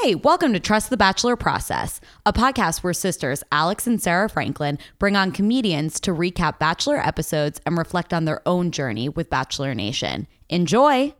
Hey, welcome to Trust the Bachelor Process, a podcast where sisters Alex and Sarah Franklin bring on comedians to recap Bachelor episodes and reflect on their own journey with Bachelor Nation. Enjoy!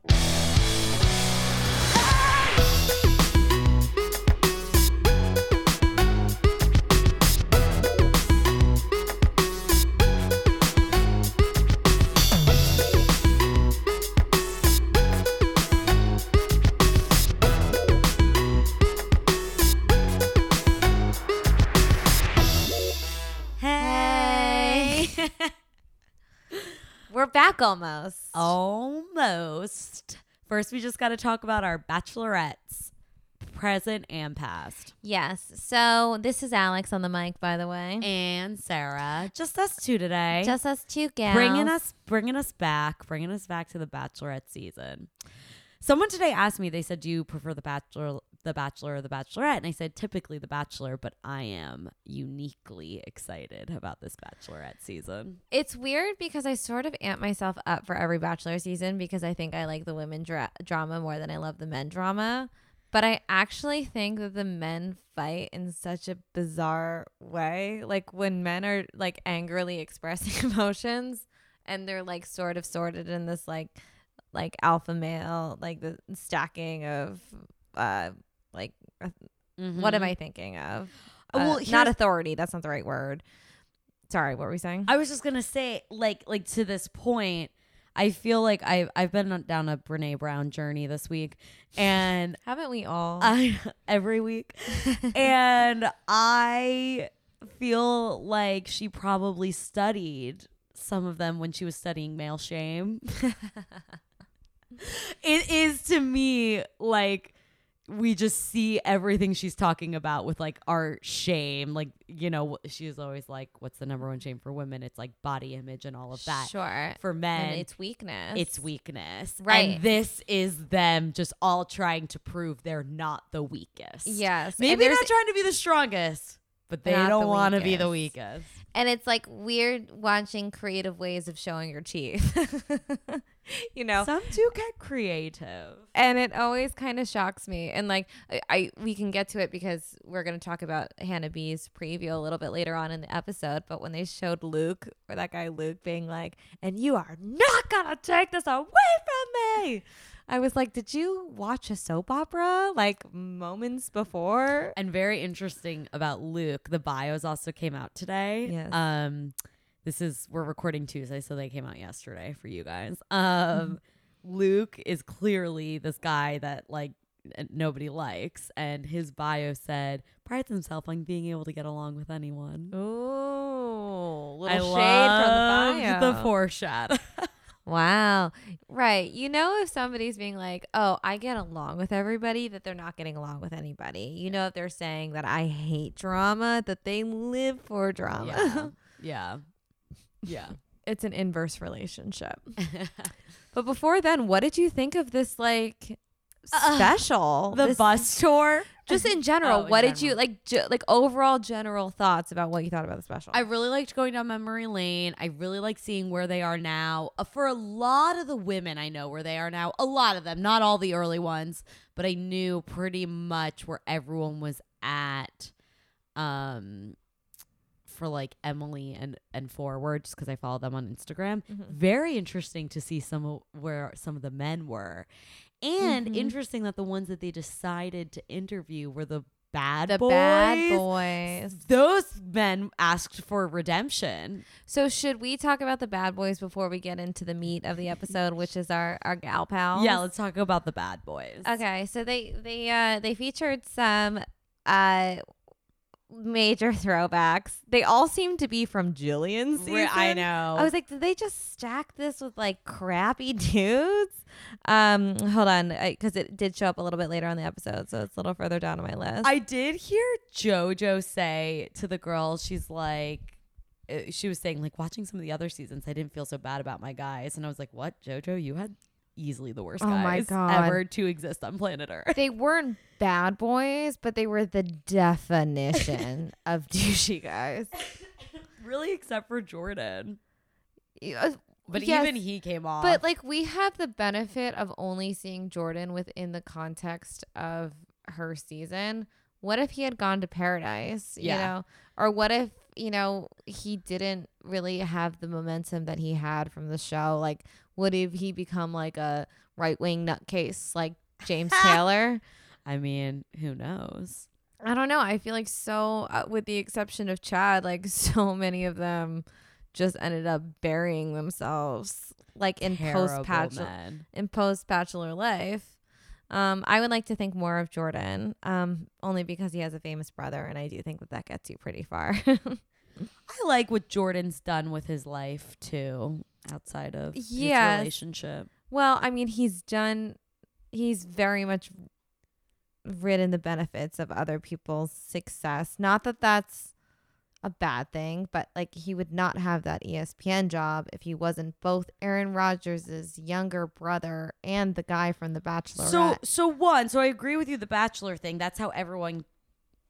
Back almost. Almost. First, we just got to talk about our bachelorettes, present and past. Yes. So this is Alex on the mic, by the way. And Sarah, just us two today. Just us two gals. bringing us bringing us back bringing us back to the bachelorette season someone today asked me they said do you prefer the bachelor the bachelor or the bachelorette and i said typically the bachelor but i am uniquely excited about this bachelorette season It's weird because I sort of amp myself up for every Bachelor season because I think I like the women dra- drama more than I love the men drama. But I actually think that the men fight in such a bizarre way. Like when men are like angrily expressing emotions and they're like sort of sorted in this like like alpha male, like the stacking of uh uh, what am I thinking of? Oh, well, Uh, not authority. That's not the right word. Sorry, what were we saying? i was just gonna say like like to this point i feel like i've, I've been down a brene brown journey this week and Haven't we all? I every week. and I feel like she probably studied some of them when she was studying male shame. it is to me like we just see everything she's talking about with like our shame. Like, you know, she's always like, what's the number one shame for women? It's like body image and all of that. Sure. For men, and it's weakness. it's weakness. Right. And this is them just all trying to prove they're not the weakest. Yes. Maybe not trying to be the strongest, but they Not don't the want to be the weakest. weakest. And it's like weird watching creative ways of showing your teeth. you know? Some do get creative. and it always kind of shocks me. And like I, I we can get to it because we're gonna talk about Hannah B's preview a little bit later on in the episode. But when they showed Luke or that guy Luke being like, and you are not gonna take this away from me. I was like, did you watch a soap opera like moments before? And very interesting about Luke, the bios also came out today. Yes. Um this is we're recording Tuesday, so they came out yesterday for you guys. Mm-hmm. Um Luke is clearly this guy that like nobody likes and his bio said prides himself on being able to get along with anyone. Ooh, little I shade from the bio. the foreshadow. Wow. Right. You know, if somebody's being like, oh, I get along with everybody, that they're not getting along with anybody. You know, if they're saying that I hate drama, that they live for drama. yeah. Yeah. Yeah. it's an inverse relationship. But before then, what did you think of this, like, Uh, special? the This- bus tour. Just in general, Oh, in what did you like? Ge- like overall general thoughts about what you thought about the special? I really liked going down memory lane. I really like seeing where they are now. Uh, for a lot of the women, I know where they are now. A lot of them, not all the early ones, but I knew pretty much where everyone was at. Um, for like Emily and and forward, just because I follow them on Instagram. Mhm. Very interesting to see some of where some of the men were, and Mhm. interesting that the ones that they decided to interview were the bad the boys. bad boys. Those men asked for redemption. So should we talk about the bad boys before we get into the meat of the episode, which is our our gal pals? Yeah, let's talk about the bad boys. Okay, so they they uh they featured some uh major throwbacks. They all seem to be from Jillian's season. I know. I was like, did they just stack this with like crappy dudes? Um, hold on, because it did show up a little bit later on the episode, so it's a little further down on my list. I did hear JoJo say to the girls, she's like, uh, she was saying like watching some of the other seasons, I didn't feel so bad about my guys, and I was like, what, JoJo, you had easily the worst Oh guys ever to exist on planet Earth. they weren't bad boys, but they were the definition of douchey guys. really, except for Jordan. Yeah, uh, But Yes, even he came off. But like we have the benefit of only seeing Jordan within the context of her season. What if he had gone to paradise? You Yeah. know? Or what if, you know, he didn't really have the momentum that he had from the show? Like, would if he become like a right wing nutcase like James Taylor? I mean, who knows? I don't know. I feel like so, uh, with the exception of Chad, like so many of them just ended up burying themselves, like in post bachelor in post bachelor life. Um, I would like to think more of Jordan, um, only because he has a famous brother, and I do think that that gets you pretty far. I like what Jordan's done with his life too, outside of his relationship. well, I mean, he's done. He's very much ridden the benefits of other people's success. Not that that's a bad thing, but like he would not have that ESPN job if he wasn't both Aaron Rodgers' younger brother and the guy from The Bachelor. So, so one, so I agree with you. The Bachelor thing. That's how everyone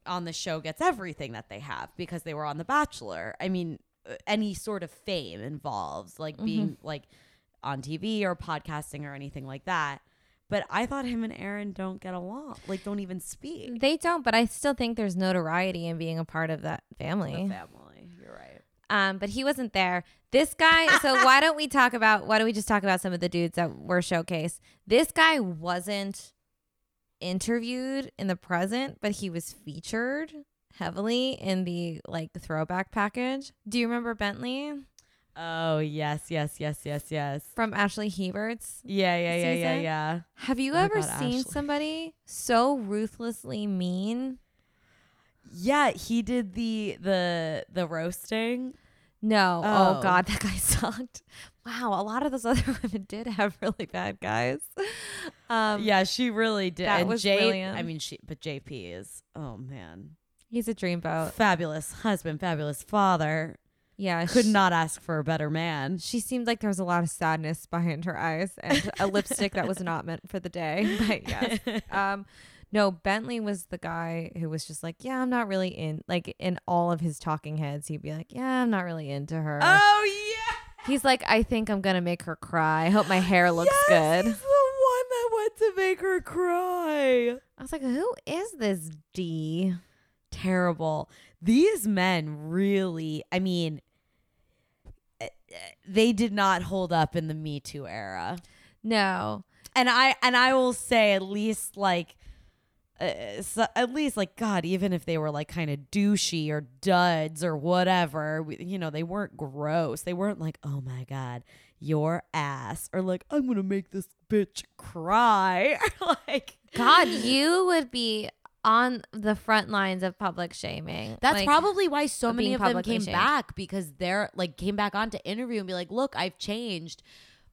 on the show gets everything that they have because they were on The Bachelor. I mean, uh, any sort of fame involves like being like on TV or podcasting or anything like that. But I thought him and Aaron don't get along. Like, don't even speak. they don't, but I still think there's notoriety in being a part of that The family. family. You're right. Um, but he wasn't there. This guy. so why don't we talk about? Why don't we just talk about some of the dudes that were showcased? This guy wasn't interviewed in the present, but he was featured heavily in the like throwback package. Do you remember Bentley Oh yes, yes, yes, yes, yes. from Ashley Hebert's? Yeah, yeah, yeah, yeah, yeah. Have you Oh ever God, seen Ashley. somebody so ruthlessly mean? Yeah, he did the the the roasting. No. Oh, Oh. God, that guy sucked. Wow, a lot of those other women did have really bad guys. Um, yeah, she really did. that and was J- brilliant. I mean, she but JP is oh man, he's a dreamboat. fabulous husband, fabulous father. Yeah, Could she, not ask for a better man. She seemed like there was a lot of sadness behind her eyes and a lipstick that was not meant for the day. But yes, um, no, Bentley was the guy who was just like, yeah, I'm not really in. Like in all of his talking heads, he'd be like, yeah, I'm not really into her. Oh yeah, He's like, I think I'm gonna make her cry. I hope my hair looks Yes, good. He's the one that went to make her cry. I was like, who is this D? Terrible. These men really, I mean, eh, eh, they did not hold up in the Me Too era. No, And I and I will say at least like uh, so at least like god even if they were like kind of douchey or duds or whatever we- you know they weren't gross they weren't like oh my god your ass or like i'm gonna make this bitch cry like God, you would be on the front lines of public shaming. That's Like, probably why so many of them came shamed. back because they're like came back on to interview and be like, "Look, I've changed."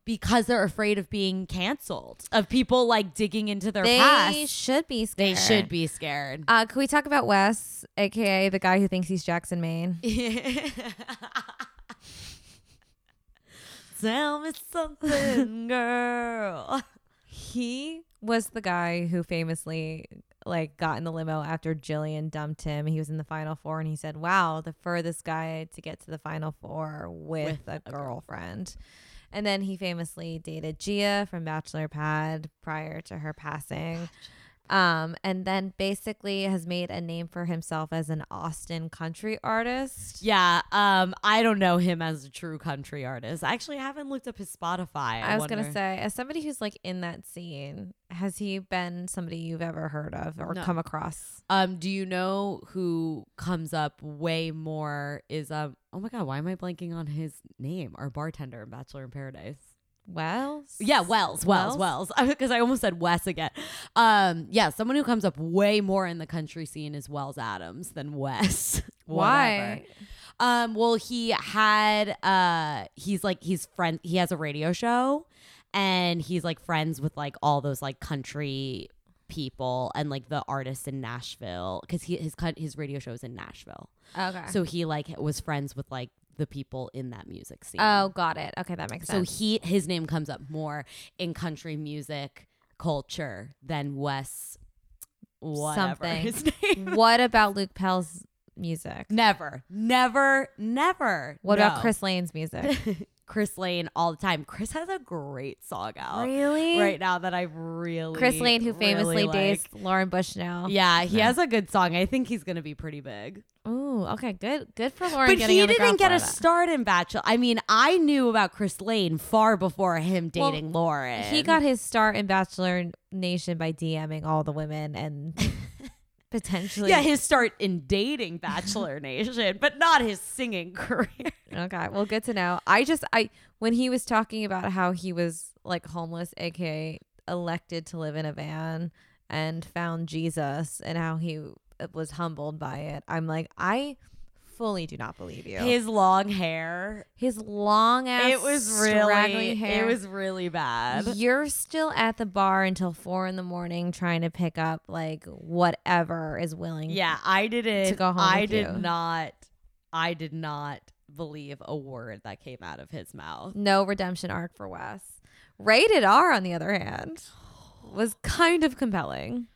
Because they're afraid of being canceled, of people like digging into their they past. They should be scared. They should be scared. Uh, can we talk about Wes, aka the guy who thinks he's Jackson Maine? Tell me something, girl. He was the guy who famously like got in the limo after Jillian dumped him. He was in the final four and he said, Wow, the furthest guy to get to the final four with, With a, a girlfriend. And then he famously dated Gia from Bachelor Pad prior to her passing. Um, and then basically has made a name for himself as an Austin country artist. Yeah, um, I don't know him as a true country artist. I actually haven't looked up his Spotify. I, was gonna say, as somebody who's like in that scene, has he been somebody you've ever heard of or No. come across? Um, do you know who comes up way more is um oh my god, why am I blanking on his name? Our bartender in Bachelor in Paradise. Wells? Yeah, Wells, Wells, Wells. Because I almost said Wes again. Um, yeah, someone who comes up way more in the country scene is Wells Adams than Wes. Why? Um, well, he had uh he's like he's friend he has a radio show and he's like friends with like all those like country people and like the artists in Nashville because he his his radio show is in Nashville. Okay. So he like was friends with like the people in that music scene. oh, got it. Okay, that makes so sense. So he his name comes up more in country music culture than Wes whatever Something. his name. what about Luke Pell's music? Never, never, never. What No. about Chris Lane's music? Chris Lane all the time. Chris has a great song out Really? right now that I really Chris Lane, who famously really dates like. Lauren Bushnell. Yeah, he Yeah. has a good song. I think he's gonna be pretty big. Ooh, okay, good, good for Lauren. But getting he on the didn't get a that. start in Bachelor. I mean, I knew about Chris Lane far before him Well, dating Lauren. He got his start in Bachelor Nation by DMing all the women and potentially. yeah his start in dating Bachelor Nation, but not his singing career. Okay, well, good to know. I just I when he was talking about how he was like homeless, aka elected to live in a van and found Jesus, and how he uh, was humbled by it. I'm like, I fully do not believe you. His long hair. His long ass, It was really hair. it was really bad. You're still at the bar until four in the morning trying to pick up like whatever is willing. Yeah, I didn't To go home I did you. not I did not believe a word that came out of his mouth. No redemption arc for Wes. Rated R, on the other hand, was kind of compelling.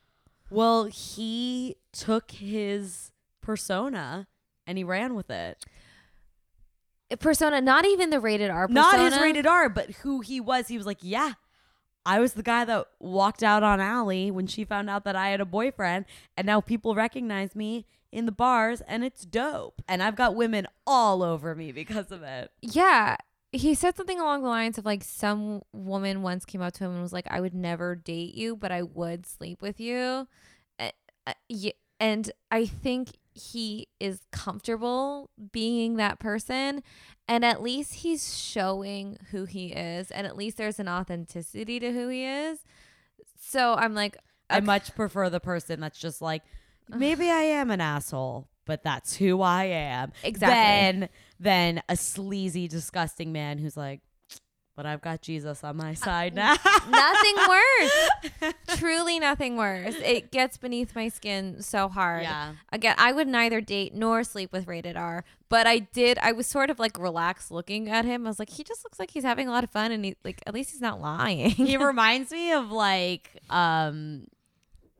Well, he took his persona and he ran with it. Persona, not even the rated R persona. Not his rated R, but who he was. He was like, yeah, I was the guy that walked out on Ali when she found out that I had a boyfriend, and now people recognize me in the bars, and it's dope. And I've got women all over me because of it. Yeah. He said something along the lines of like some woman once came up to him and was like, I would never date you, but I would sleep with you. Uh, uh, ye- And I think he is comfortable being that person. And at least he's showing who he is. And at least there's an authenticity to who he is. So I'm like, I okay. much prefer the person that's just like, maybe I am an asshole, but that's who I am. Exactly. Than than a sleazy, disgusting man who's like, but I've got Jesus on my side now. nothing worse. Truly nothing worse. It gets beneath my skin so hard. Yeah. Again, I would neither date nor sleep with rated R, but I did. I was sort of like relaxed looking at him. I was like, he just looks like he's having a lot of fun, and he like at least he's not lying. he reminds me of like um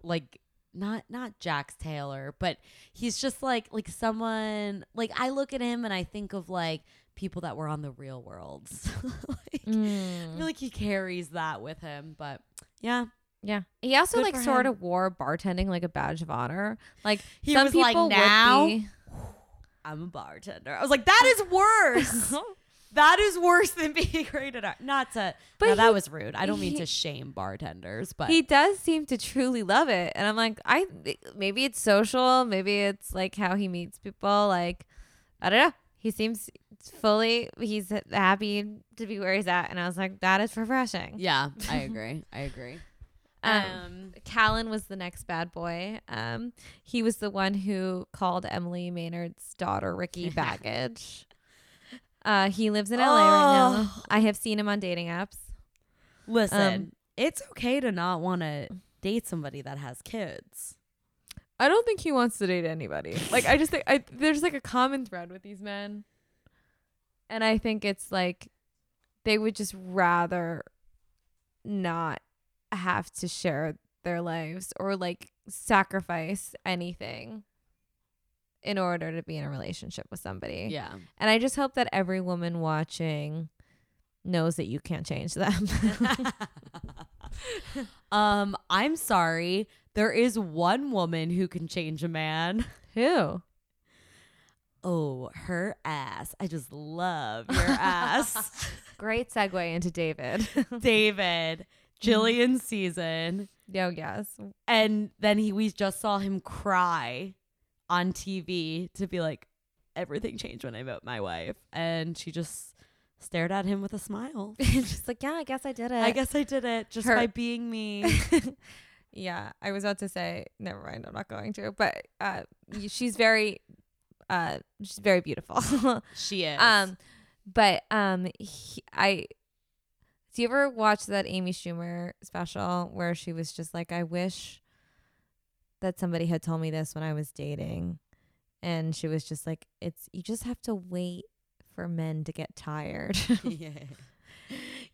like not not Jax Taylor, but he's just like like someone like I look at him and I think of like people that were on the real world. like, I Mm. feel like he carries that with him, but yeah. Yeah. He also Good like sort him. of wore bartending like a badge of honor. Like He some was like, people would "Now?" be- I'm a bartender. I was like, that is worse. that is worse than being rated R. Not to, But no, he- that was rude. I don't mean to shame bartenders, but he does seem to truly love it and i'm like i maybe it's social maybe it's like how he meets people like i don't know he seems fully he's happy to be where he's at and i was like that is refreshing yeah, I agree. I agree. Um, Um, kalon was the next bad boy um he was the one who called emily maynard's daughter ricki baggage uh he lives in la right now Oh. i have seen him on dating apps listen, um, it's okay to not want to date somebody that has kids. I don't think he wants to date anybody. Like I just think I there's like a common thread with these men. And I think it's like they would just rather not have to share their lives or like sacrifice anything in order to be in a relationship with somebody. Yeah. And I just hope that every woman watching knows that you can't change them. um, I'm sorry. There is one woman who can change a man. Who? Oh, her ass. I just love your ass. Great segue into David. David, Jillian season. Yo, yes. And then he we just saw him cry on TV to be like, everything changed when I met my wife. And she just stared at him with a smile. just like, yeah, I guess I did it. I guess I did it just Her- by being me. yeah, I was about to say, never mind, I'm not going to. But uh, she's very, uh, she's very beautiful. she is. um, but um, he, I. Do you ever watch that Amy Schumer special where she was just like, I wish that somebody had told me this when I was dating, and she was just like, it's you just have to wait for men to get tired. yeah.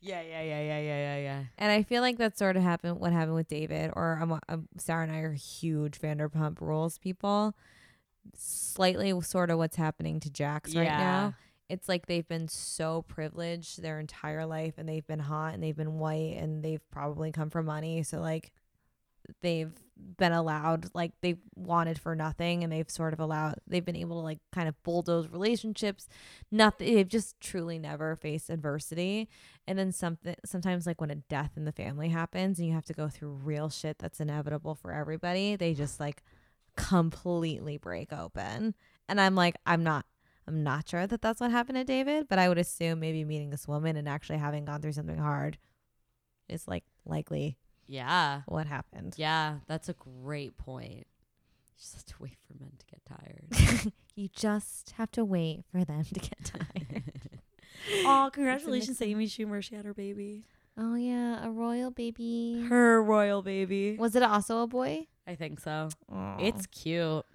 Yeah, yeah, yeah, yeah, yeah, yeah, yeah. And I feel like that sort of happened. What happened with David, or I'm, I'm Sarah and I are huge Vanderpump Rules people. Slightly, sort of what's happening to Jax right Yeah. now. it's like they've been so privileged their entire life and they've been hot and they've been white and they've probably come from money. So like they've been allowed like they've wanted for nothing and they've sort of allowed they've been able to like kind of bulldoze relationships nothing they've just truly never faced adversity and then something sometimes like when a death in the family happens and you have to go through real shit that's inevitable for everybody they just like completely break open and i'm like i'm not i'm not sure that that's what happened to david but i would assume maybe meeting this woman and actually having gone through something hard is like likely Yeah. what happened Yeah, that's a great point. You just have to wait for men to get tired. you just have to wait for them to get tired. oh, congratulations to Amy Schumer. She had her baby. Oh yeah, a royal baby. Her royal baby. Was it also a boy? I think so. Oh, It's cute.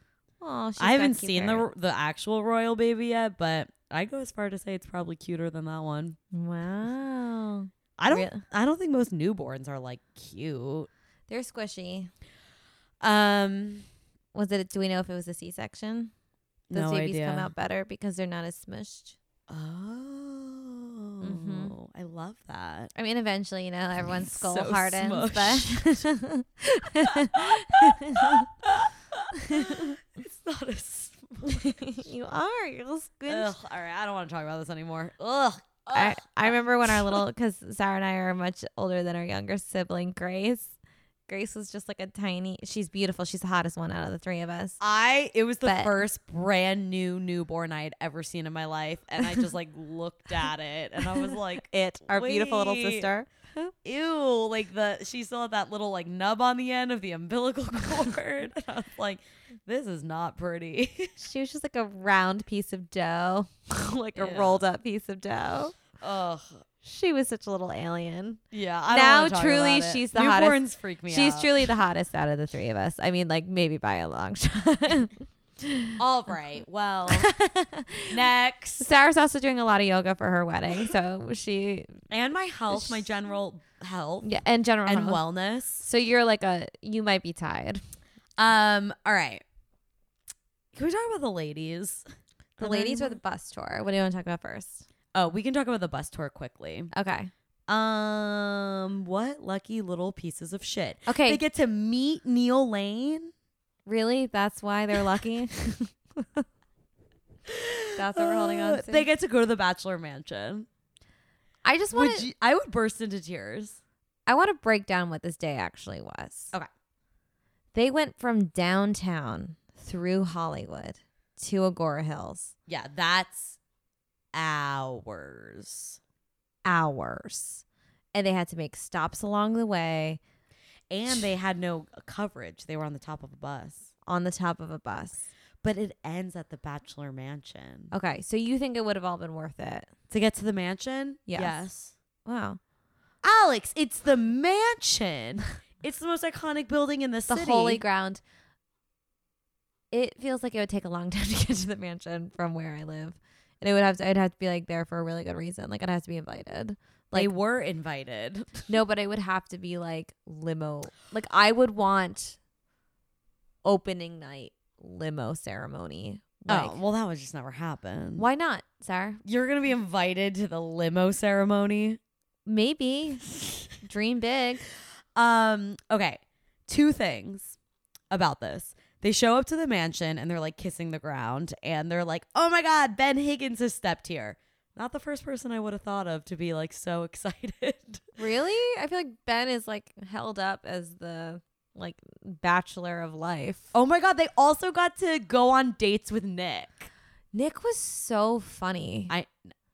oh, I haven't seen the the actual royal baby yet, but I go as far to say it's probably cuter than that one. Wow, I don't. I don't think most newborns are like cute. they're squishy. Um, Was it? Do we know if it was a C-section? Those no babies idea. come out better because they're not as smushed. Oh. I love that. I mean, eventually, you know, everyone's skull So hardens, but it's not a. you are. You're squish. Ugh, all right, I don't want to talk about this anymore. Ugh. I, I remember when our little, because Sarah and I are much older than our younger sibling, Grace. Grace was just like a tiny, she's beautiful. She's the hottest one out of the three of us. I it was the But- first brand new newborn I had ever seen in my life, and I just like looked at it, and I was like, It, our beautiful little sister. "Ew!" Like the she still had that little like nub on the end of the umbilical cord, and I was like, "This is not pretty." She was just like a round piece of dough, like a rolled up piece of dough. Ugh. She was such a little alien. Yeah. I Now, don't wanna talk truly, she's the Newborns hottest- freak me She's out. truly the hottest out of the three of us. I mean, like maybe by a long shot. All right. Well, next. Sarah's also doing a lot of yoga for her wedding, so she And my health, my general health yeah, and general and health. wellness. So you're like a you might be tired. Um. All right. Can we talk about the ladies? The ladies or the bus tour? What do you want to talk about first? Oh, we can talk about the bus tour quickly. Okay. Um, what lucky little pieces of shit. Okay. They get to meet Neil Lane. really? That's why they're lucky. That's what we're holding on Uh, to. They get to go to the Bachelor Mansion. I just want to. I would burst into tears. I want to break down what this day actually was. Okay. They went from downtown through Hollywood to Agoura Hills. Yeah, that's hours. Hours. And they had to make stops along the way And they had no coverage. They were on the top of a bus. on the top of a bus. But it ends at the Bachelor Mansion. Okay, so you think it would have all been worth it? To get to the mansion? Yes. Yes. Wow. Alex, it's the mansion. it's the most iconic building in the, The city. holy ground. It feels like it would take a long time to get to the mansion from where I live. And it would have to I'd have to be like there for a really good reason. Like I'd have to be invited. they Like were invited. no, but it would have to be like limo. Like I would want opening night limo ceremony. Like oh, well, that would just never happen. why not, Sarah? You're going to be invited to the limo ceremony? Maybe. Dream big. Um, okay. Two things about this. They show up to the mansion and they're like kissing the ground and they're like, "Oh my god, Ben Higgins has stepped here." Not the first person I would have thought of to be like so excited. Really? I feel like Ben is like held up as the like bachelor of life. oh my god, they also got to go on dates with Nick. Nick was so funny. I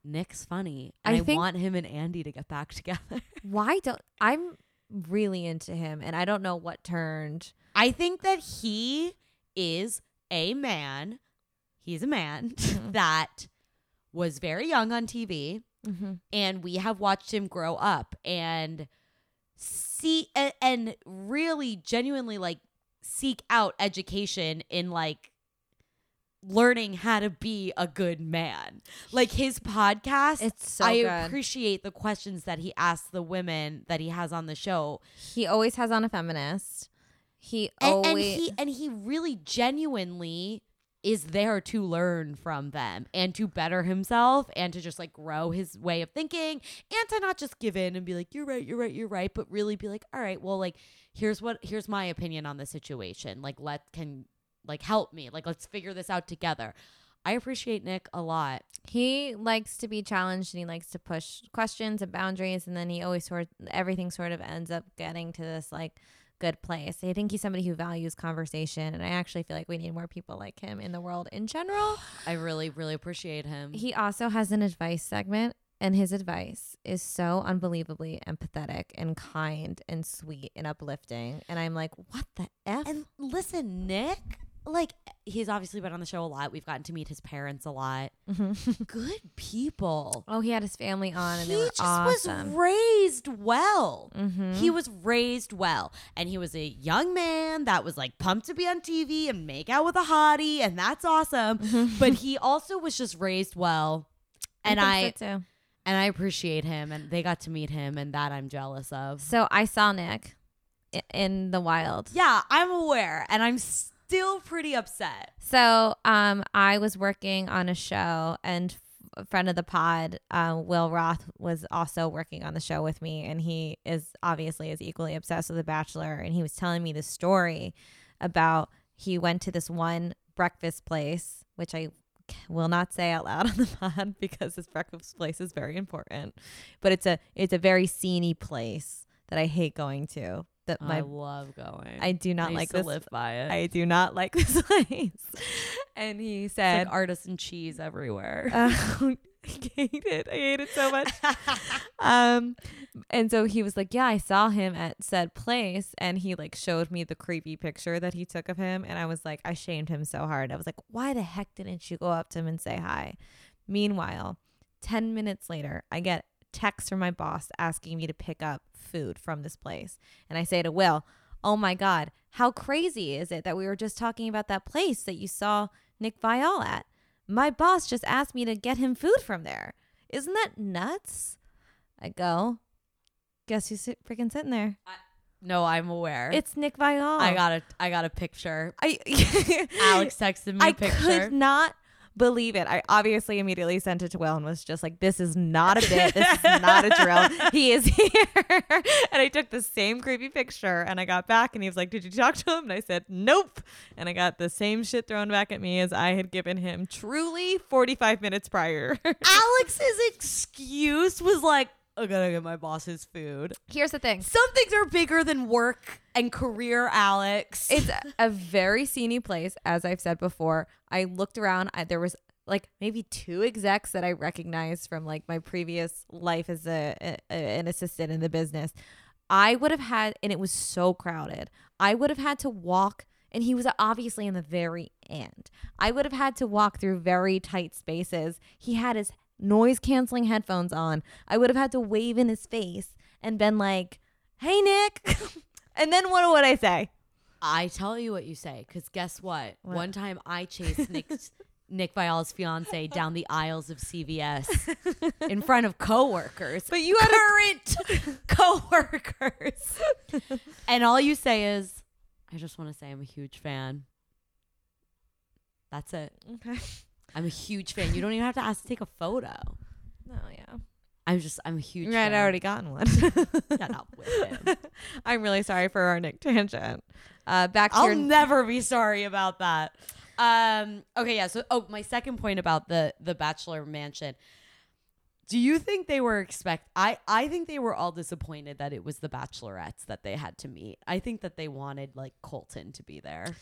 Nick's funny. I And I, want him and Andi to get back together. Why don't I'm really into him and I don't know what turned. I think that he is a man. He's a man Mhm. that was very young on TV Mm-hmm. and we have watched him grow up and see and, and really genuinely like seek out education in like learning how to be a good man. Like his podcast It's so I good. appreciate the questions that he asks the women that he has on the show. he always has on a feminist. He And, and he and he really genuinely is there to learn from them and to better himself and to just like grow his way of thinking and to not just give in and be like you're right you're right you're right but really be like all right well like here's what here's my opinion on the situation. Like let can like help me. Like let's figure this out together. I appreciate nick a lot. He likes to be challenged and he likes to push questions and boundaries, and then he always sort everything sort of ends up getting to this like good place. I think he's somebody who values conversation, and I actually feel like we need more people like him in the world in general. i really really appreciate him He also has an advice segment, and his advice is so unbelievably empathetic and kind and sweet and uplifting. And I'm like, what the f? and listen nick like he's obviously been on the show a lot we've gotten to meet his parents a lot good people oh, he had his family on, and he they were just awesome. was raised well. Mhm. He was raised well. And he was a young man that was like pumped to be on TV and make out with a hottie, and that's awesome. but he also was just raised well. And I, too. and I appreciate him and they got to meet him and that I'm jealous of. So I saw Nick in the wild. Yeah, I'm aware and I'm still pretty upset. So um, I was working on a show, and a friend of the pod, uh, Will Roth, was also working on the show with me, and he is obviously is equally obsessed with The Bachelor, and he was telling me the story about he went to this one breakfast place, which I will not say out loud on the pod because this breakfast place is very important, but it's a it's a very sceney place that I hate going to. That I my love going. I do not I like this live by it. I do not like this place. And he said, like artisan cheese everywhere. uh, I hate it. I hate it so much. um, and so he was like, yeah, I saw him at said place, and he like showed me the creepy picture that he took of him, and I was like, I shamed him so hard. I was like, why the heck didn't you go up to him and say hi? Meanwhile, ten minutes later, I get text from my boss asking me to pick up food from this place, and I say to Will, "Oh my God, how crazy is it that we were just talking about that place that you saw Nick Viall at? My boss just asked me to get him food from there. Isn't that nuts?" I go, guess who's freaking sitting there? no, I'm aware. It's Nick Viall. I got a I got a picture. I Alex texted me a I picture. could not believe it. I obviously immediately sent it to Will and was just like, "This is not a bit. This is not a drill. He is here." and I took the same creepy picture, and I got back, and he was like, "Did you talk to him?" And I said, "Nope." And I got the same shit thrown back at me as I had given him truly 45 minutes prior. Alex's excuse was like, I gotta get my boss's food. Here's the thing. Some things are bigger than work and career, Alex. It's a, very sceney place, as I've said before. I looked around. I, there was like maybe two execs that I recognized from like my previous life as a, a an assistant in the business. I would have had, and it was so crowded. I would have had to walk, and he was obviously in the very end. I would have had to walk through very tight spaces. He had his noise canceling headphones on. I would have had to wave in his face and been like, "Hey, Nick," and then what would I say? I tell you what you say, because guess what? What? One time I chased Nick's, Nick Viall's fiance down the aisles of CVS in front of coworkers. But you had a current coworkers. and all you say is, I just want to say I'm a huge fan. That's it. Okay. I'm a huge fan. You don't even have to ask to take a photo. Oh yeah. I'm just I'm a huge Right, fan. I already gotten one. Shut up with him. I'm really sorry for our Nick tangent. Uh, back to I'll your never be sorry about that. Um okay, yeah, so oh my second point about the the bachelor mansion. Do you think they were expect I I think they were all disappointed that it was the bachelorettes that they had to meet. I think that they wanted like Colton to be there.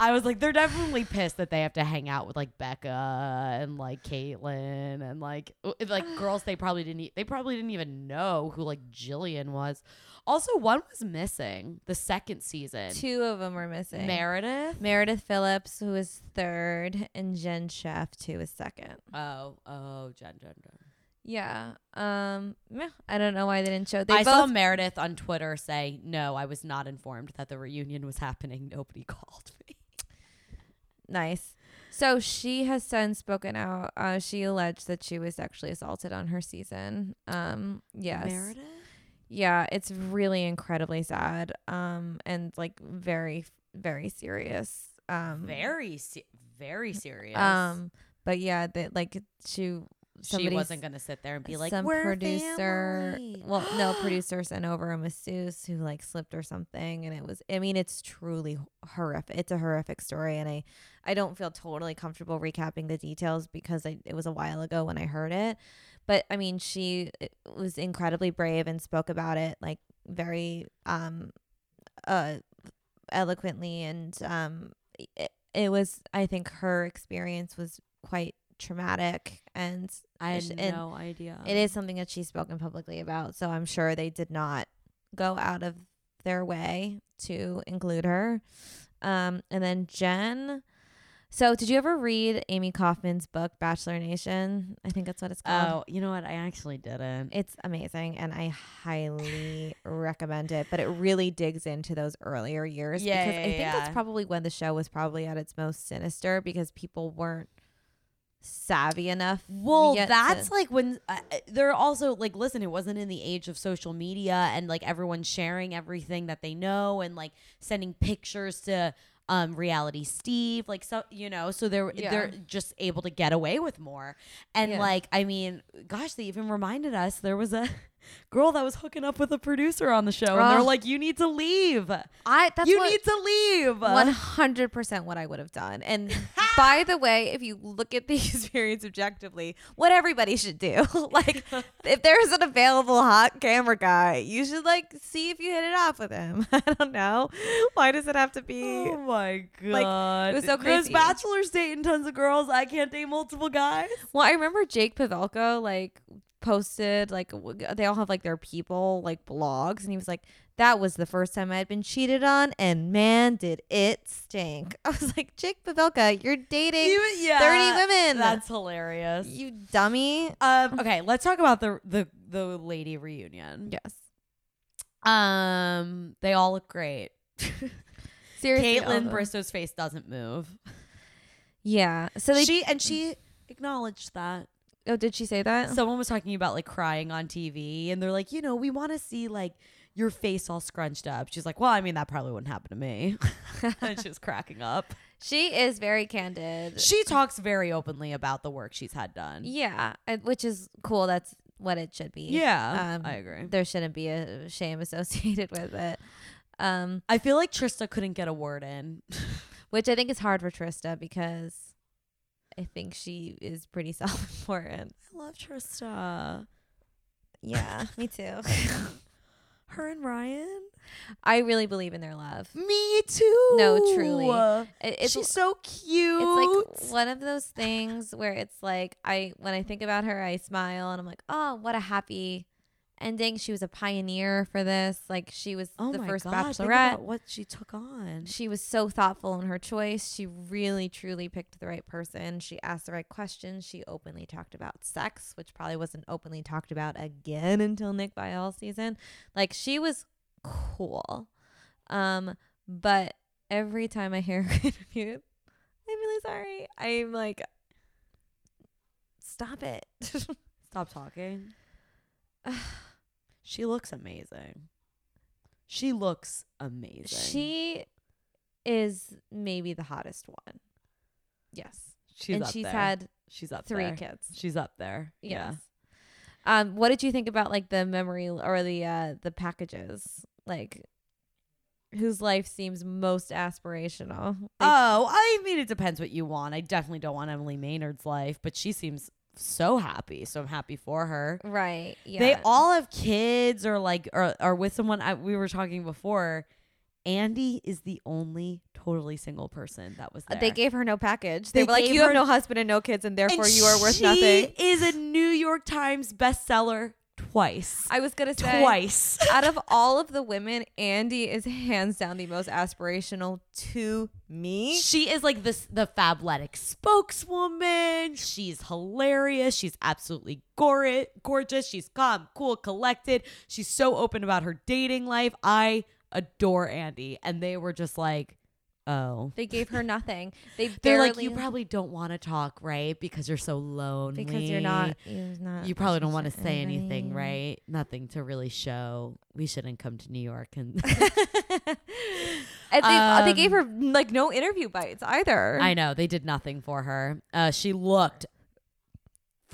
I was like, they're definitely pissed that they have to hang out with like Becca and like Kaitlyn and like like girls they probably didn't e- they probably didn't even know who like Jillian was. Also, one was missing the second season. two of them were missing. Meredith. Meredith Phillips, who was third, and Jen Schefft, who was second. Oh, oh, Jen, Jen, Jen. Yeah. Um. meh, I don't know why they didn't show. They I both. saw Meredith on Twitter say, "No, I was not informed that the reunion was happening. Nobody called me." Nice. So she has since spoken out. Uh, she alleged that she was sexually assaulted on her season. Um. Yes. Meredith. yeah it's really incredibly sad um and like very very serious Um, very se- very serious. Um, but yeah, that like she she wasn't gonna sit there and be like, some "We're producer family." well no producer sent over a masseuse who like slipped or something and it was i mean it's truly horrific it's a horrific story and i i don't feel totally comfortable recapping the details because I, it was a while ago when i heard it but i mean she was incredibly brave and spoke about it like very um uh eloquently and um it, it was i think her experience was quite traumatic and I had and no idea. it is something that she's spoken publicly about, so I'm sure they did not go out of their way to include her. Um, and then Jen. So, did you ever read Amy Kaufman's book Bachelor Nation? I think that's what it's called. Oh, you know what? I actually didn't. It's amazing, and I highly recommend it. But it really digs into those earlier years Yeah, because yeah, I think yeah. that's probably when the show was probably at its most sinister because people weren't savvy enough. Well, that's to- like when uh, uh, they're also like, listen, it wasn't in the age of social media and like everyone sharing everything that they know and like sending pictures to um reality Steve, like so you know, so they're Yeah. they're just able to get away with more. And Yeah. like, I mean, gosh, they even reminded us there was a girl that was hooking up with a producer on the show, and they're like, "You need to leave. I that's you need to leave." One hundred percent what I would have done. And by the way, if you look at the experience objectively, what everybody should do, like if there's an available hot camera guy, you should like see if you hit it off with him. I don't know. Why does it have to be? Oh my god! It was so There's crazy. bachelors dating tons of girls. I can't date multiple guys. Well, I remember Jake Pavelka like posted like they all have like their people like blogs, and he was like, "That was the first time I had been cheated on, and man, did it stink." I was like, "Jake Pavelka, you're dating You- yeah, thirty women. That's hilarious. you dummy." Um, okay, let's talk about the the the lady reunion. Yes. Um, they all look great. Seriously, Kaitlyn all. Bristowe's face doesn't move. Yeah. So they. she and she acknowledged that. oh, did she say that? Someone was talking about like crying on TV, and they're like, you know, we want to see like your face all scrunched up. She's like, well, I mean, that probably wouldn't happen to me. and she was cracking up. she is very candid. She talks very openly about the work she's had done. yeah, which is cool. That's what it should be. Yeah, Um, I agree. There shouldn't be a shame associated with it. Um, I feel like Trista couldn't get a word in. which I think is hard for Trista because I think she is pretty self-important. I love Trista. Yeah, me too. Her and Ryan. I really believe in their love. Me too. No, truly. It, it's She's so cute. it's like one of those things where it's like I when I think about her, I smile and I'm like, oh, what a happy ending. She was a pioneer for this. Like she was oh the first God, bachelorette. what she took on. She was so thoughtful in her choice. She really, truly picked the right person. She asked the right questions. She openly talked about sex, which probably wasn't openly talked about again until Nick Viall season. Like she was cool. Um, but every time I hear her interviewed, I'm really sorry. I'm like, stop it. Stop talking. she looks amazing. She looks amazing. she is maybe the hottest one. Yes. she's and she's there. had she's up three there. kids. She's up there. Yes. Um, what did you think about like the memory or the uh the packages? Like whose life seems most aspirational? Like, Oh, I mean, it depends what you want. I definitely don't want Emily Maynard's life, but she seems so happy. So I'm happy for her. right. Yeah. They all have kids or like or are with someone. I, we were talking before. Andi is the only totally single person that was there. they gave her no package. They, They were like, "You have no husband and no kids, and therefore And you are worth nothing. she nothing." Is a New York Times bestseller twice. I was gonna say, twice. out of all of the women, Andi is hands down the most aspirational to me. She is like this the Fabletic spokeswoman. She's hilarious. She's absolutely gor- gorgeous. She's calm, cool, collected. She's so open about her dating life. I adore Andi. And they were just like, oh. They gave her nothing. They They're like, you probably don't want to talk, right? Because you're so lonely. because you're not. You're not. You probably don't want to say anything, right? Nothing to really show. We shouldn't come to New York and And they, they gave Um, her like no interview bites either. I know they did nothing for her. Uh, she looked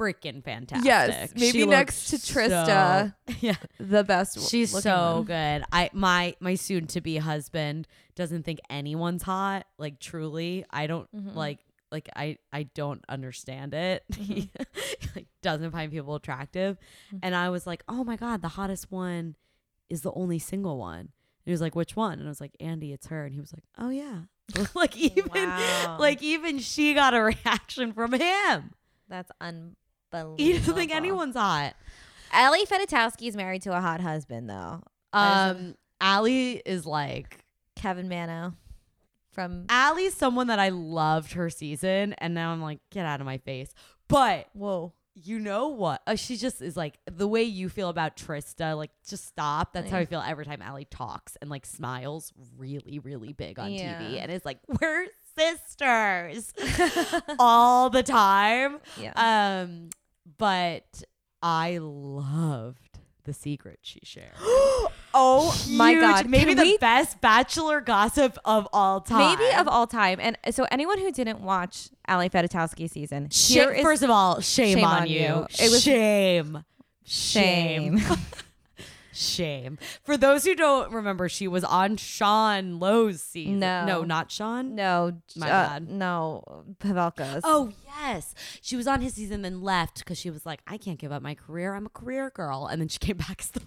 freaking fantastic. Yes, maybe She next to Trista. so- yeah, the best. One. She's so one. good. I my my soon to be husband doesn't think anyone's hot. Like truly, I don't Mhm. like like I I don't understand it. He like doesn't find people attractive, Mhm. and I was like, oh my god, the hottest one is the only single one. And he was like, which one? And I was like, Andi, it's her. And he was like, oh yeah. like even Wow. like even she got a reaction from him. That's unbelievable. He doesn't think anyone's hot. Ali Fedotowsky is married to a hot husband though. Is Um, Ali is like Kevin Mano from Ali's someone that I loved her season, and now I'm like, get out of my face. But Whoa. you know what? Uh, she just is like the way you feel about Trista. Like, just stop. That's how I feel every time Ali talks and like smiles really, really big on Yeah. TV, and it's like we're sisters all the time. Yeah. Um, but I loved the secret she shared. oh my Huge. god. Maybe Can the we- best bachelor gossip of all time. maybe of all time. And so anyone who didn't watch Ali Fedotowsky season, Sh- here is first of all, shame, Shame on, on you. you. It was- shame. Shame. shame. Shame. For those who don't remember, she was on Sean Lowe's season. No. No, not Sean. no, My uh, bad. no, Pavelka's. Oh, yes. She was on his season, then left because she was like, I can't give up my career. I'm a career girl. And then she came back as the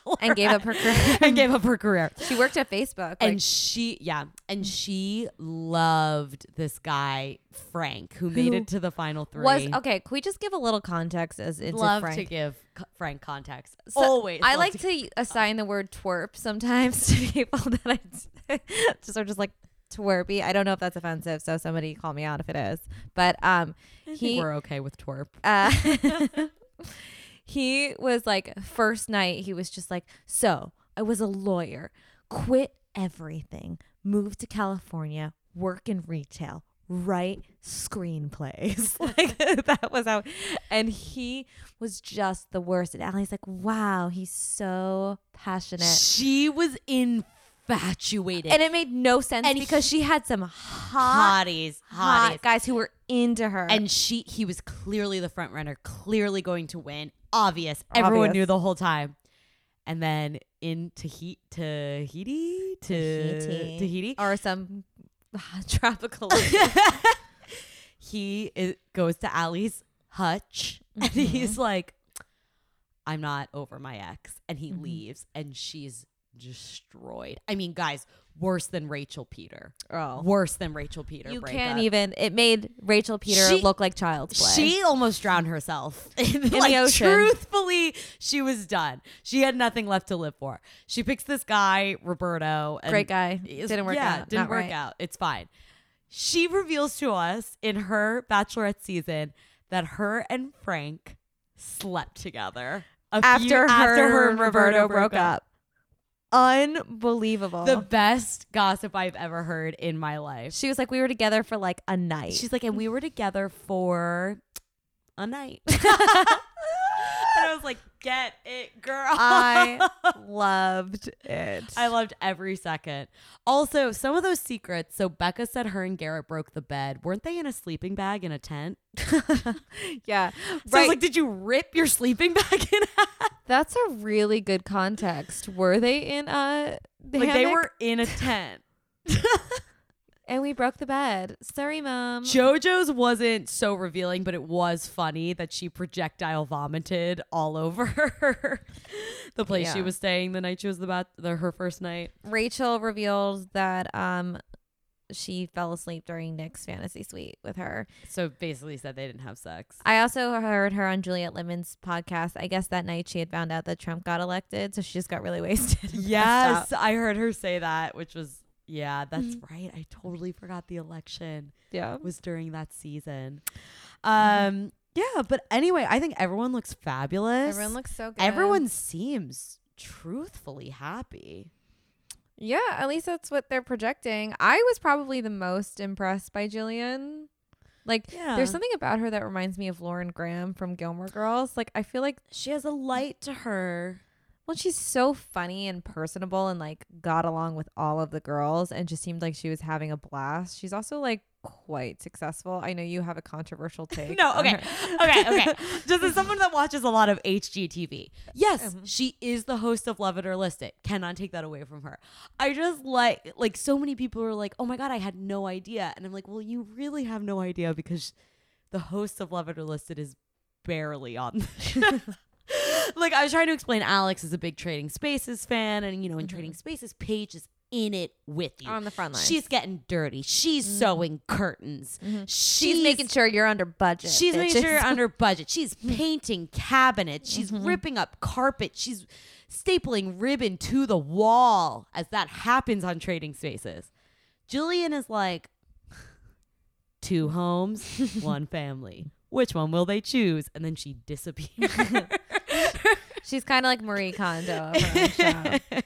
And gave up her career. and gave up her career. she worked at Facebook. and like- she, yeah, and she loved this guy Frank, who made it to the final three. was okay. Can we just give a little context as into love Frank? to give co- Frank context. So, Always, I like to assign the word twerp sometimes to people that I just are just like twerpy. I don't know if that's offensive, so somebody call me out if it is. But um, he we're okay with twerp. uh, he was like first night he was just like so i was a lawyer. Quit everything. Moved to california. Work in retail. Write screenplays. Like that was how and he was just the worst. And Ali's like wow he's so passionate. She was infatuated. and it made no sense And because she had some hot, hotties, hot guys who were into her. And she, he was clearly the front runner, clearly going to win. Obvious. Everyone Obvious. knew the whole time. And then in Tahiti, Tahiti, Tahiti. Tahiti, or some tropical he is, goes to Ali's hutch and Mhm. he's like, I'm not over my ex. And he Mhm. leaves and she's destroyed. I mean, guys, worse than Rachel Peter. oh Worse than Rachel Peter. You breakup. can't even. It made Rachel Peter She- look like child's play. She almost drowned herself. In, the like, ocean. Truthfully, she was done. She had nothing left to live for. She picks this guy, Roberto. And great guy. is- Didn't work yeah, out. Didn't Not work right. out. It's fine. She reveals to us in her bachelorette season that her and Frank slept together After few- her, after her and Roberto broke up. Unbelievable. The best gossip I've ever heard in my life. she was like, we were together for like a night. She's like, and we were together for a night. and I was like, get it, girl. I loved it. I loved every second. Also, some of those secrets. So Becca said her and Garrett broke the bed. Weren't they in a sleeping bag in a tent? yeah. So I was like, did you rip your sleeping bag in half? That's a really good context. Were they in a Like they were in a tent. and we broke the bed. Sorry, mom. JoJo's wasn't so revealing, but it was funny that she projectile vomited all over the place she was staying the night she was about the, her first night. Rachel revealed that um she fell asleep during Nick's fantasy suite with her. So basically said they didn't have sex. I also heard her on Juliet Lemon's podcast. I guess that night she had found out that Trump got elected, so she just got really wasted. Yes, I heard her say that, which was yeah, that's Mhm. right. I totally forgot the election. Yeah. was during that season. Um yeah, but anyway, I think everyone looks fabulous. Everyone looks so good. Everyone seems truthfully happy. Yeah, at least that's what they're projecting. I was probably the most impressed by Jillian. Like Yeah. there's something about her that reminds me of Lauren Graham from Gilmore Girls. Like I feel like She has a light to her. Well, she's so funny and personable and like got along with all of the girls and just seemed like she was having a blast. She's also like quite successful. I know you have a controversial take. No, okay. okay, okay. Just as someone that watches a lot of HGTV, yes, Mhm. she is the host of Love It or List It. Cannot take that away from her. I just like like so many people are like, oh my god, I had no idea, and I'm like, well, you really have no idea because the host of Love It or List It is barely on. like I was trying to explain, Alex is a big Trading Spaces fan, and you know, in Mhm. Trading Spaces, Paige is in it with you. on the front line. She's getting dirty. She's Mhm. sewing curtains. Mhm. She's, she's making sure you're under budget. She's making sure you're under budget. She's painting cabinets. She's Mhm. ripping up carpet. She's stapling ribbon to the wall as that happens on Trading Spaces. Jillian is like, two homes, one family. Which one will they choose? And then she disappears. She's kind of like Marie Kondo of her own show.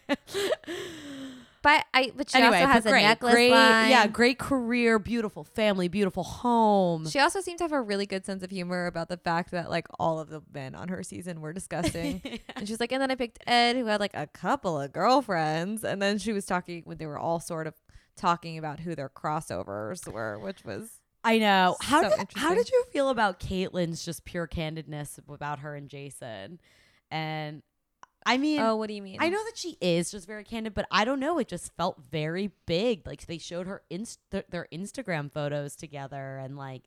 But I, but she anyway, also has a great, necklace great, line. yeah, great career, beautiful family, beautiful home. She also seems to have a really good sense of humor about the fact that like all of the men on her season were disgusting. and she's like, and then I picked Ed, who had like a couple of girlfriends, and then she was talking when they were all sort of talking about who their crossovers were, which was I know. How So did how did you feel about Kaitlyn's just pure candidness about her and Jason? And I mean, oh, what do you mean? I know that she is just very candid, but I don't know. It just felt very big. Like they showed her inst- th- their Instagram photos together, and like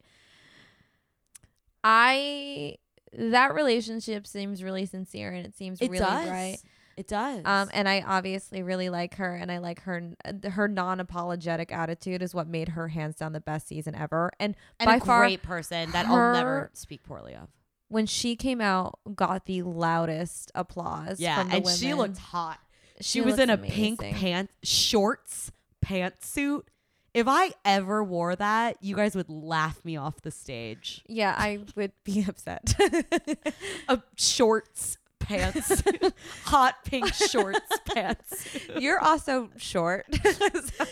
I that relationship seems really sincere and it seems it really does. right. It does. Um, and I obviously really like her, and I like her her non apologetic attitude is what made her hands down the best season ever. And and by a far, great person that I'll never speak poorly of. When she came out, got the loudest applause. Yeah, from the and she looked hot. She, She was in a looks pink amazing. pant shorts pantsuit. If I ever wore that, you guys would laugh me off the stage. Yeah, I would be upset. A shorts pants, hot pink shorts pants. You're also short.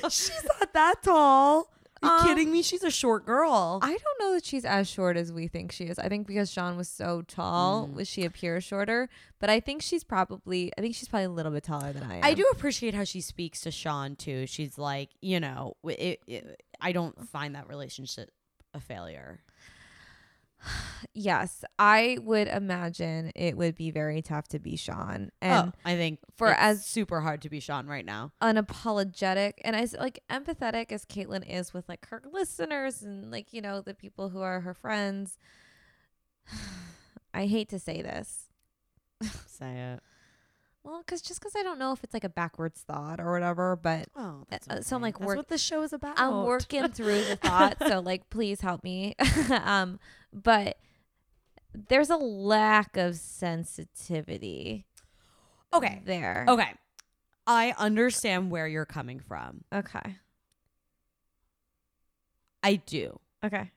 She's not that tall. Are you Um, kidding me? She's a short girl. I don't know that she's as short as we think she is. I think because Sean was so tall, Mm. was she appear shorter? But I think she's probably, I think she's probably a little bit taller than I am. I do appreciate how she speaks to Sean too. She's like, you know, it, it, I don't find that relationship a failure. Yes, I would imagine it would be very tough to be Sean and oh, I think for it's as- super hard to be Sean right now. unapologetic and as like empathetic as Kaitlyn is with like her listeners and like you know the people who are her friends. I hate to say this, Say it. well, because just because I don't know if it's like a backwards thought or whatever, but Oh, that's Uh, so I'm like that's work- what this show is about. I'm working through the thought, so like please help me. um, but there's a lack of sensitivity. Okay. there. Okay. I understand where you're coming from. Okay. I do. Okay.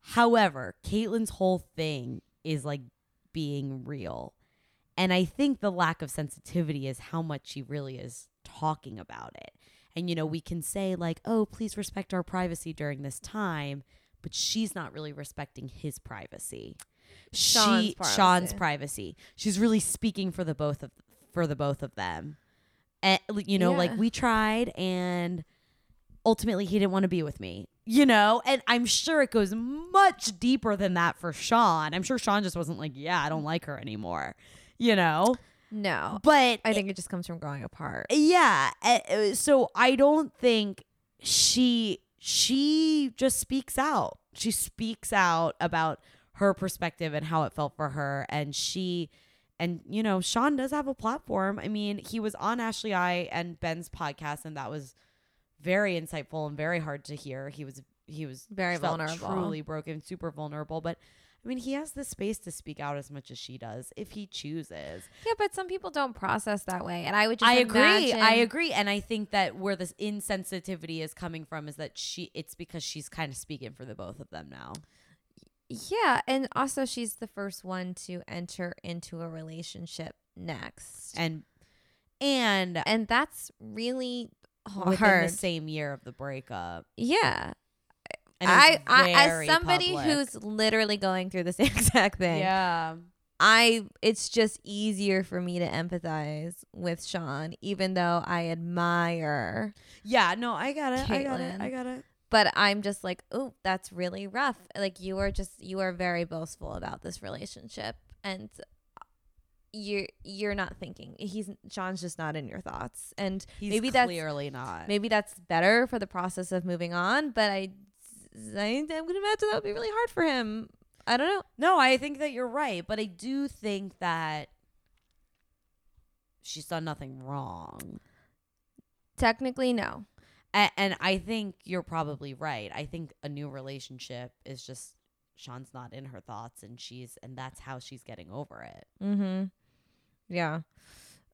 However, Kaitlyn's whole thing is like being real. And I think the lack of sensitivity is how much she really is talking about it. And, you know, we can say, like, oh, please respect our privacy during this time, but she's not really respecting his privacy. Sean's she privacy. Sean's privacy. She's really speaking for the both of for the both of them. And you know, like we tried and ultimately he didn't want to be with me. You know, and I'm sure it goes much deeper than that for Sean. I'm sure Sean just wasn't like, yeah, I don't like her anymore. You know? No, But I think it just comes from growing apart. yeah, uh, uh, so I don't think she she just speaks out. She speaks out about her perspective and how it felt for her and she and you know, Sean does have a platform. I mean, he was on Ashley I and Ben's podcast and that was very insightful and very hard to hear. He was he was Very vulnerable. truly broken, super vulnerable, but I mean, he has the space to speak out as much as she does if he chooses. Yeah, but some people don't process that way, and I would just I agree. I agree, and I think that where this insensitivity is coming from is that she. It's because she's kind of speaking for the both of them now. Yeah, and also she's the first one to enter into a relationship next, and and and that's really within hard. the same year of the breakup. yeah, And I, I as somebody public. who's literally going through the same exact thing. yeah I it's just easier for me to empathize with Sean, even though I admire. Yeah, no, I got it. I got it. I got it. But I'm just like, oh, that's really rough. Like you are just you are very boastful about this relationship, and you're you're not thinking. He's Sean's just not in your thoughts, and He's maybe that's clearly not. maybe that's better for the process of moving on. But I, I I'm gonna imagine that would be really hard for him. I don't know. No, I think that you're right, but I do think that she's done nothing wrong. Technically, no. And, and I think you're probably right. I think a new relationship is just Sean's not in her thoughts and she's and that's how she's getting over it. Mm-hmm. Yeah.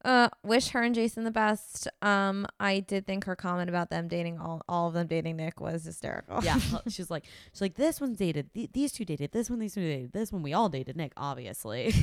Uh, wish her and Jason the best. Um, I did think her comment about them dating all all of them dating Nick was hysterical. Yeah, she's like she's like this one's dated, th- these two dated, this one, these two dated, this one we all dated Nick, obviously.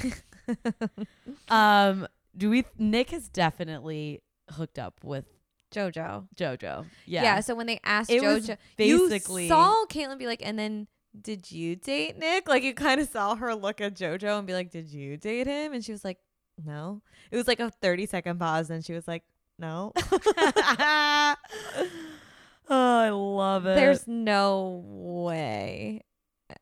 um, do we? Nick has definitely hooked up with JoJo. JoJo. Yeah. Yeah, so when they asked It JoJo, basically- you saw Kaitlyn be like, and then did you date Nick? Like you kind of saw her look at JoJo and be like, did you date him? And she was like, no. It was like a thirty second pause, and she was like, no. oh, I love it. There's no way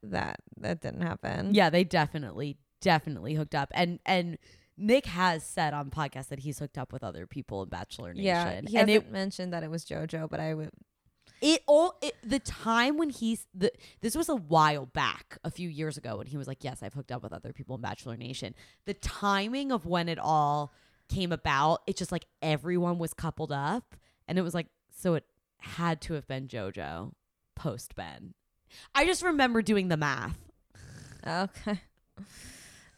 that that didn't happen. yeah, they definitely, definitely hooked up, and and Nick has said on podcast that he's hooked up with other people in Bachelor Nation. Yeah, he and hasn't it mentioned that it was JoJo, but I would. It all it, the time when he's the this was a while back a few years ago when he was like yes i've hooked up with other people in bachelor nation the timing of when it all came about it's just like everyone was coupled up and it was like so it had to have been jojo post ben i just remember doing the math Okay.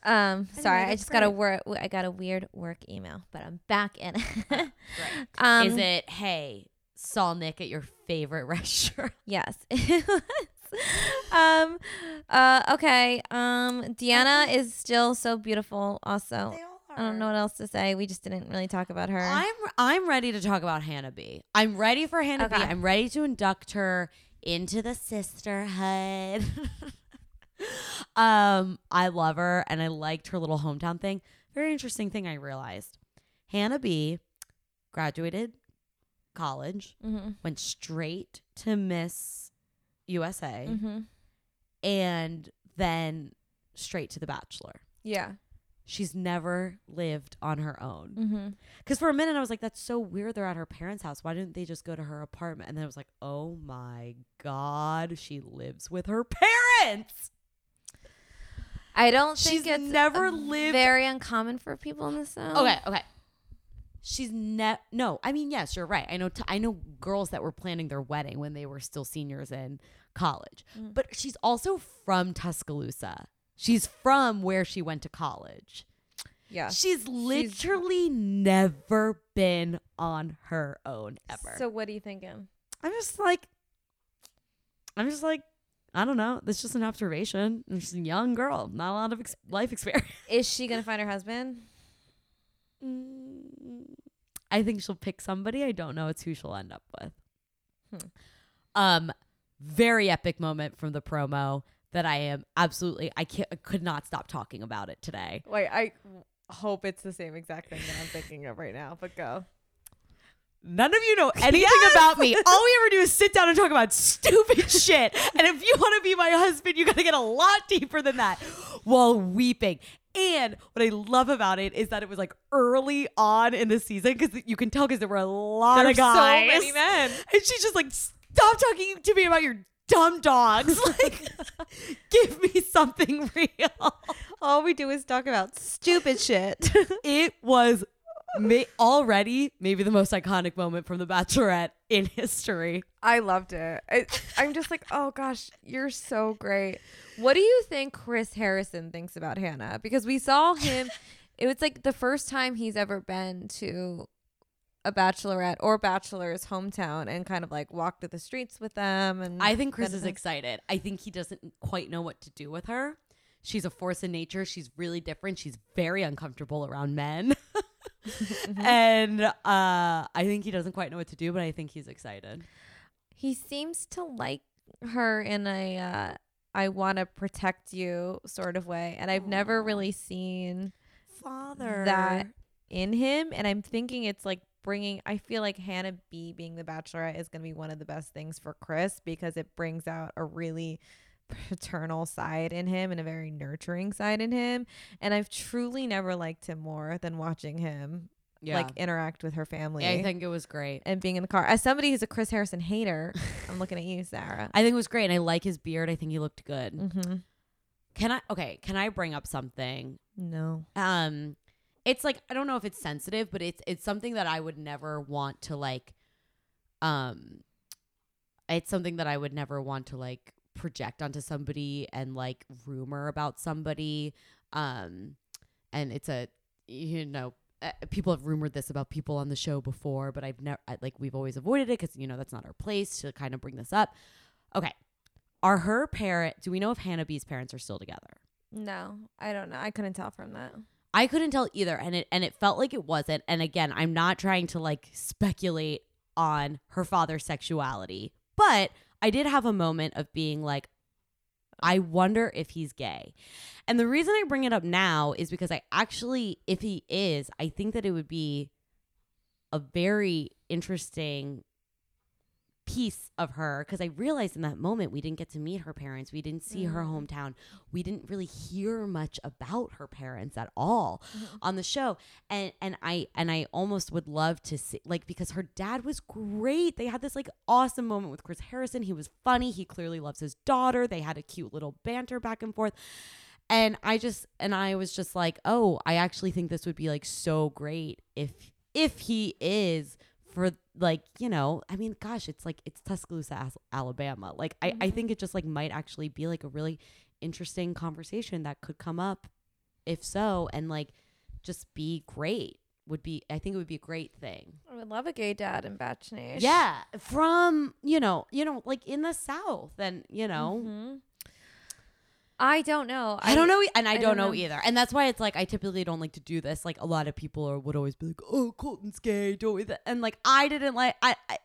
Um, sorry, I just got a great. wor- I got a weird work email, but I'm back in it. Great. um, is it hey saw nick at your favorite restaurant Yes. um. Uh. Okay. Um. Deanna is still so beautiful. Also, I don't know what else to say. We just didn't really talk about her. I'm I'm ready to talk about Hannah B. I'm ready for Hannah B. Okay. I'm ready to induct her into the sisterhood. um, I love her and I liked her little hometown thing. Very interesting thing I realized. Hannah B graduated college, mm-hmm. went straight to Miss USA Mm-hmm. and then straight to The Bachelor. Yeah. She's never lived on her own. Mm-hmm. Because for a minute I was like, that's so weird. They're at her parents' house. Why didn't they just go to her apartment? And then I was like, oh my God, she lives with her parents. I don't She's think it's never lived- very uncommon for people in the South. Okay, okay. She's ne no. I mean, yes, you're right. I know. T- I know girls that were planning their wedding when they were still seniors in college. Mm. But she's also from Tuscaloosa. She's from where she went to college. Yeah. She's literally never been on her own ever. So what are you thinking? I'm just like, I'm just like, I don't know. That's just an observation. She's a young girl, not a lot of ex- life experience. Is she gonna find her husband? I think she'll pick somebody. I don't know. It's who she'll end up with. Hmm. Um, very epic moment from the promo that I am absolutely. I can't. I could not stop talking about it today. Wait, I hope it's the same exact thing that I'm thinking of right now. But go. None of you know anything about me. All we ever do is sit down and talk about stupid shit. And if you want to be my husband, you got to get a lot deeper than that while weeping. And what I love about it is that it was like early on in the season because you can tell because there were a lot There's of guys. so many men. And she's just like, stop talking to me about your dumb dogs. Like, give me something real. All we do is talk about stupid shit. It was may- already maybe the most iconic moment from The Bachelorette in history. I loved it. I, I'm just like, oh gosh, you're so great. What do you think Chris Harrison thinks about Hannah? Because we saw him. it was like the first time he's ever been to a bachelorette or bachelor's hometown and kind of like walked through the streets with them. And I think Chris is excited. I think he doesn't quite know what to do with her. She's a force in nature. She's really different. She's very uncomfortable around men. and uh, I think he doesn't quite know what to do, but I think he's excited. He seems to like her in a uh, I want to protect you sort of way. And I've never really seen Father. that in him. And I'm thinking it's like bringing, I feel like Hannah B being the bachelorette is going to be one of the best things for Chris because it brings out a really paternal side in him and a very nurturing side in him. And I've truly never liked him more than watching him yeah. like interact with her family. Yeah, I think it was great. and being in the car. As somebody who's a Chris Harrison hater, I'm looking at you, Sarah. I think it was great. And I like his beard. I think he looked good. Mm-hmm. Can I okay, can I bring up something? No. Um it's like I don't know if it's sensitive, but it's it's something that I would never want to like um it's something that I would never want to like project onto somebody and like rumor about somebody um and it's a you know uh, people have rumored this about people on the show before but I've never like we've always avoided it cuz you know that's not our place to kind of bring this up. Okay. Are her parent do we know if Hannah B's parents are still together? No, I don't know. I couldn't tell from that. I couldn't tell either and it and it felt like it wasn't and again I'm not trying to like speculate on her father's sexuality but I did have a moment of being like I wonder if he's gay. And the reason I bring it up now is because I actually if he is I think that it would be a very interesting piece of her because I realized in that moment we didn't get to meet her parents. We didn't see her Mm. hometown. We didn't really hear much about her parents at all Mm-hmm. on the show. And and I and I almost would love to see like because her dad was great. They had this like awesome moment with Chris Harrison. He was funny. He clearly loves his daughter. They had a cute little banter back and forth. And I just and I was just like, "Oh, I actually think this would be like so great if if he is for like you know i mean gosh it's like it's tuscaloosa alabama like I, I think it just like might actually be like a really interesting conversation that could come up if so and like just be great would be i think it would be a great thing I would love a gay dad in Bach Nation. yeah from you know you know like in the south and you know Mhm. I don't know. I, don't know, e- and I, I don't, don't know, know. either, and that's why it's like I typically don't like to do this. Like a lot of people are, would always be like, "Oh, Colton's gay," don't we? And like I didn't like I, I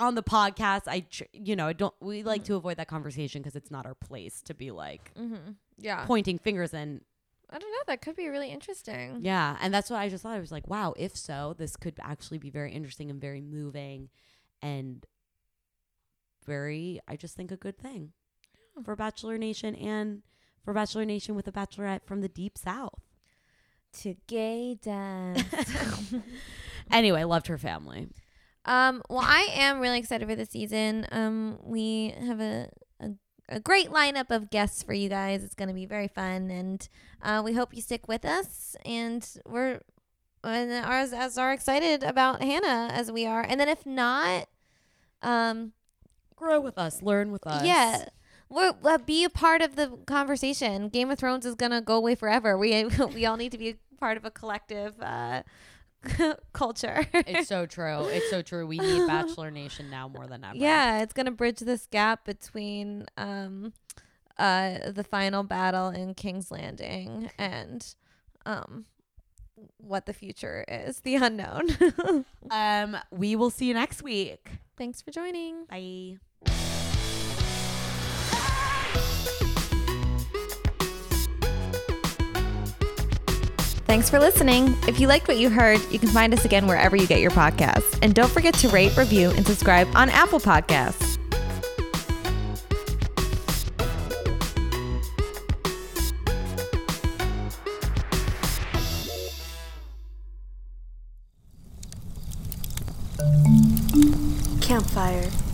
on the podcast. I you know I don't. We like to avoid that conversation because it's not our place to be like Mm-hmm. Yeah. pointing fingers and I don't know. That could be really interesting. yeah. And that's what I just thought. I was like, wow. If so, this could actually be very interesting and very moving, and very. I just think a good thing for Bachelor Nation and for Bachelor Nation with a Bachelorette from the deep south. To gay dance. Anyway, loved her family. Um, well, I am really excited for the season. Um, we have a, a, a great lineup of guests for you guys. It's going to be very fun, and uh, we hope you stick with us. And we're and are as, as are excited about Hannah as we are. And then if not, um, Grow with us, learn with us. yeah. We're, uh, be a part of the conversation. Game of Thrones is gonna go away forever. We we all need to be a part of a collective uh, culture. It's so true. It's so true. We need Bachelor Nation now more than ever. Yeah, it's gonna bridge this gap between um uh the final battle in King's Landing and um what the future is, the unknown. Um, we will see you next week. Thanks for joining. Bye. Thanks for listening. If you liked what you heard, you can find us again wherever you get your podcasts. And don't forget to rate, review, and subscribe on Apple Podcasts. Campfire.